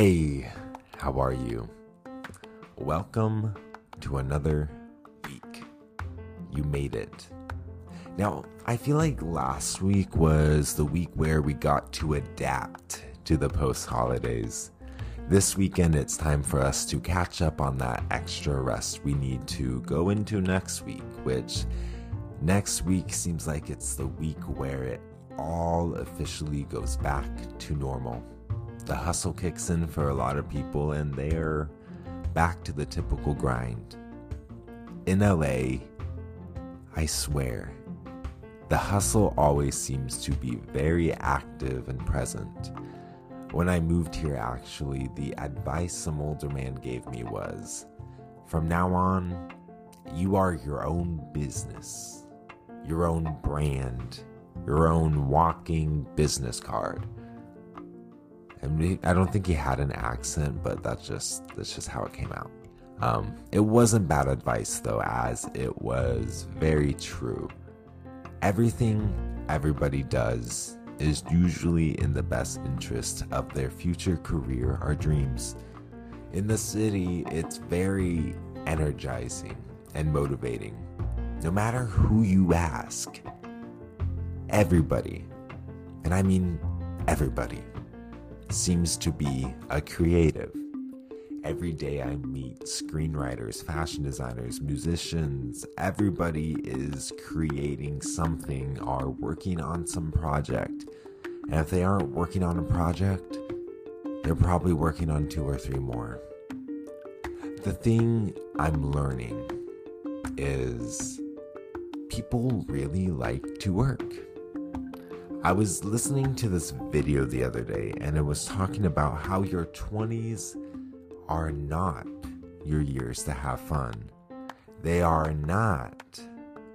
Hey, how are you? Welcome to another week. You made it. Now, I feel like last week was the week where we got to adapt to the post holidays. This weekend, it's time for us to catch up on that extra rest we need to go into next week, which next week seems like it's the week where it all officially goes back to normal. The hustle kicks in for a lot of people, and they're back to the typical grind. In LA, I swear, the hustle always seems to be very active and present. When I moved here, actually, the advice some older man gave me was from now on, you are your own business, your own brand, your own walking business card. And I don't think he had an accent, but that's just that's just how it came out. Um, it wasn't bad advice though, as it was very true. Everything everybody does is usually in the best interest of their future career or dreams. In the city, it's very energizing and motivating. No matter who you ask, everybody, and I mean everybody, seems to be a creative. Every day I meet screenwriters, fashion designers, musicians. Everybody is creating something or working on some project. And if they aren't working on a project, they're probably working on two or three more. The thing I'm learning is people really like to work. I was listening to this video the other day and it was talking about how your 20s are not your years to have fun. They are not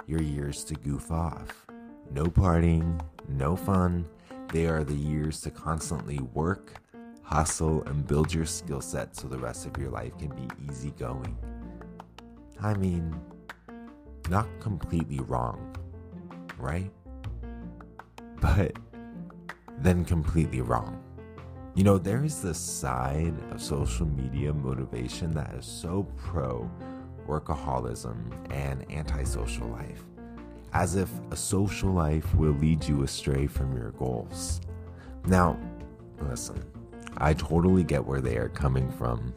your years to goof off. No partying, no fun. They are the years to constantly work, hustle, and build your skill set so the rest of your life can be easygoing. I mean, not completely wrong, right? But then completely wrong. You know, there is this side of social media motivation that is so pro workaholism and antisocial life, as if a social life will lead you astray from your goals. Now, listen, I totally get where they are coming from.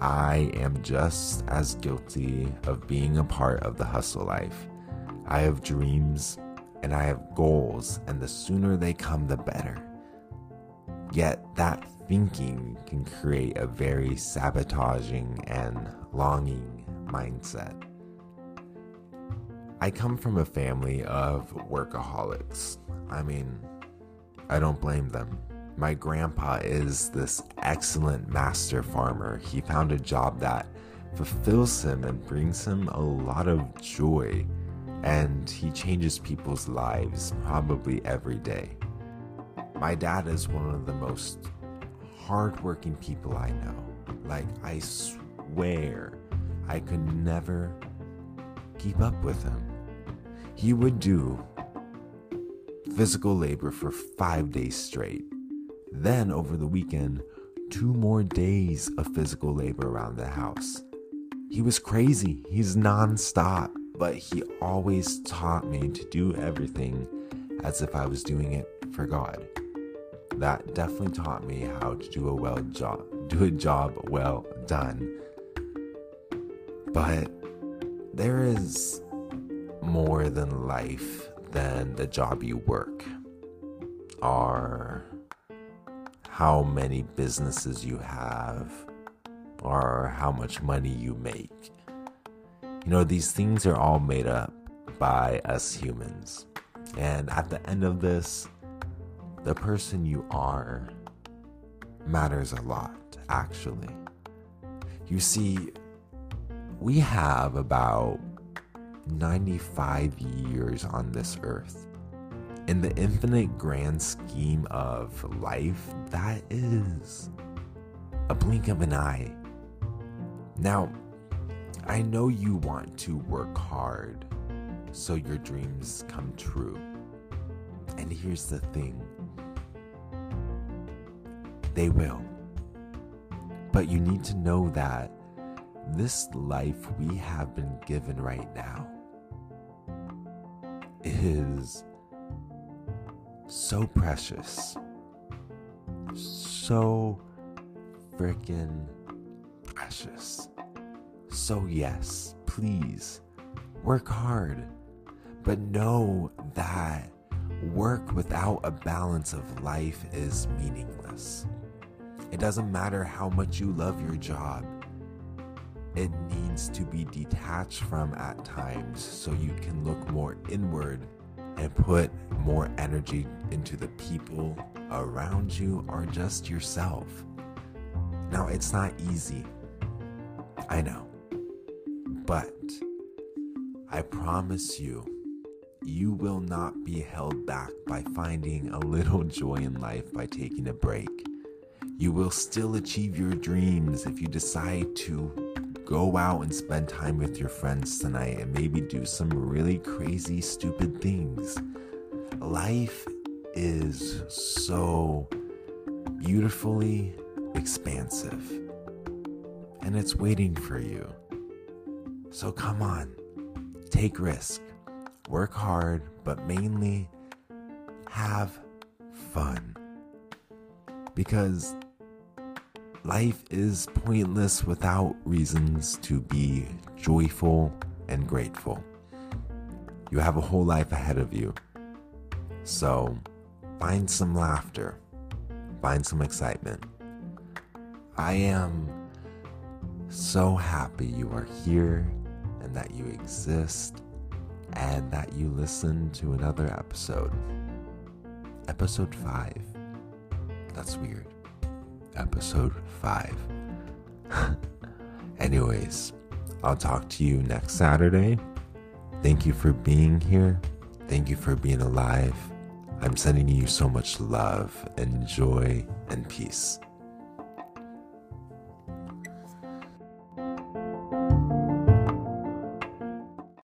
I am just as guilty of being a part of the hustle life. I have dreams and I have goals, and the sooner they come, the better. Yet that thinking can create a very sabotaging and longing mindset. I come from a family of workaholics. I mean, I don't blame them. My grandpa is this excellent master farmer. He found a job that fulfills him and brings him a lot of joy, and he changes people's lives probably every day. My dad is one of the most hardworking people I know. Like, I swear I could never keep up with him. He would do physical labor for five days straight. Then, over the weekend, two more days of physical labor around the house. He was crazy. He's nonstop, but he always taught me to do everything as if I was doing it for God. That definitely taught me how to do a well job do a job well done. But there is more than life than the job you work or how many businesses you have or how much money you make you know these things are all made up by us humans and at the end of this the person you are matters a lot, actually. You see, we have about 95 years on this earth. In the infinite grand scheme of life, that is a blink of an eye. Now, I know you want to work hard so your dreams come true. And here's the thing they will. But you need to know that this life we have been given right now is so precious, so freaking precious. So, yes, please work hard, but know that work without a balance of life is meaningless. It doesn't matter how much you love your job, it needs to be detached from at times so you can look more inward and put more energy into the people around you or just yourself. Now, it's not easy. I know. But I promise you, you will not be held back by finding a little joy in life by taking a break. You will still achieve your dreams if you decide to go out and spend time with your friends tonight and maybe do some really crazy, stupid things. Life is so beautifully expansive and it's waiting for you. So come on, take risk, work hard, but mainly have fun. Because life is pointless without reasons to be joyful and grateful. You have a whole life ahead of you. So find some laughter, find some excitement. I am so happy you are here and that you exist and that you listen to another episode. Episode 5. That's weird. Episode 5. Anyways, I'll talk to you next Saturday. Thank you for being here. Thank you for being alive. I'm sending you so much love and joy and peace.